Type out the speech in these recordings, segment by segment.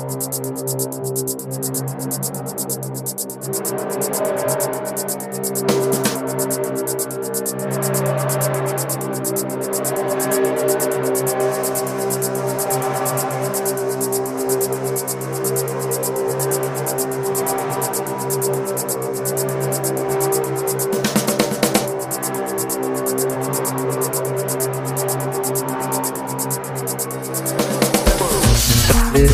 Here's how I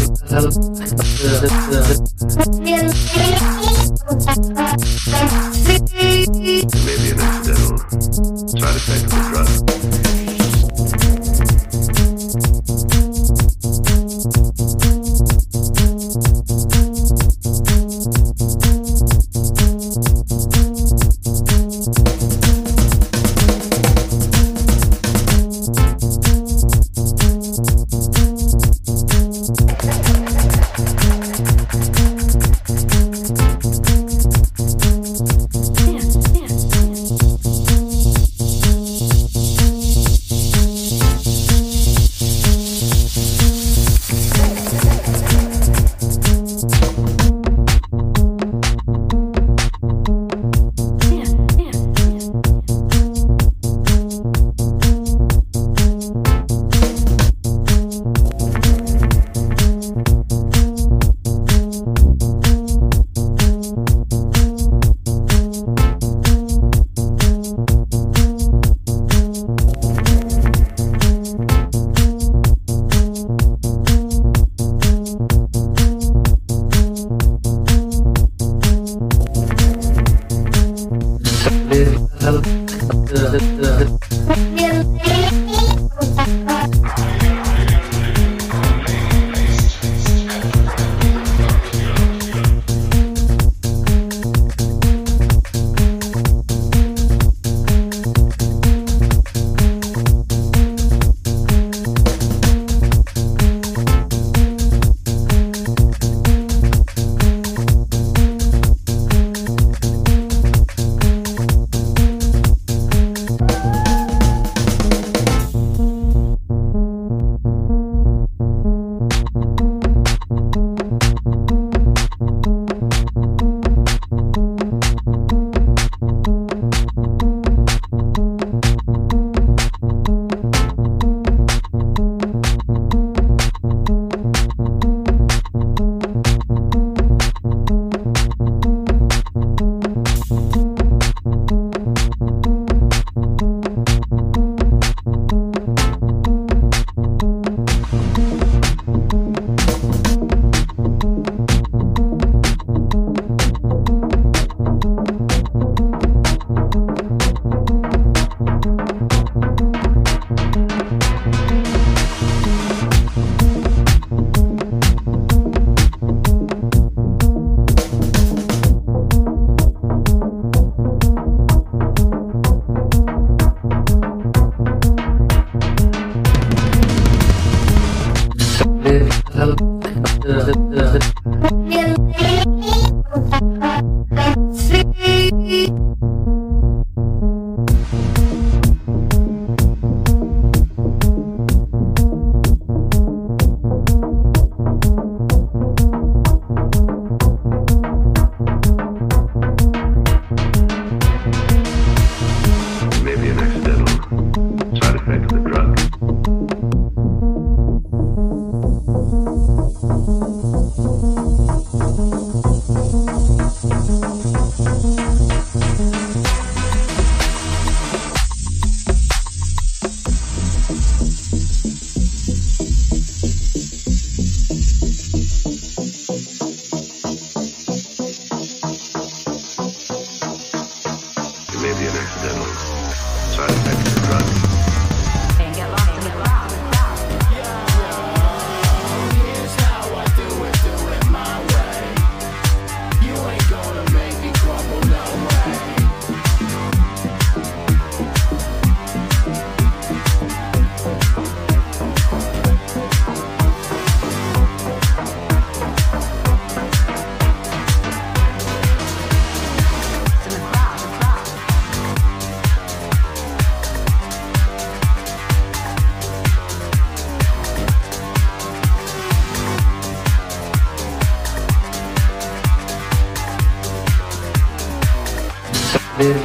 这这这这 do Maybe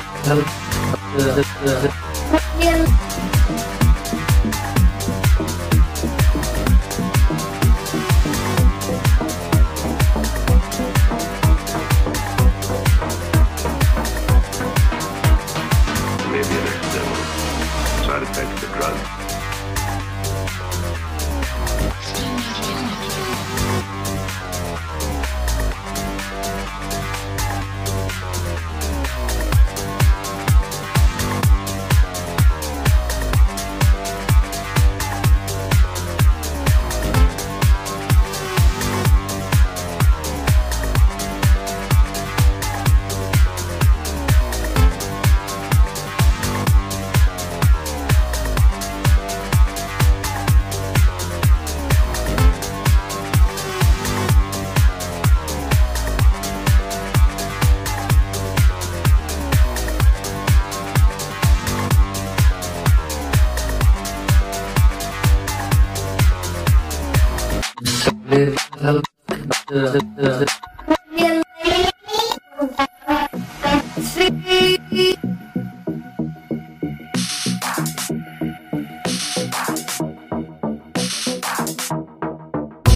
Live,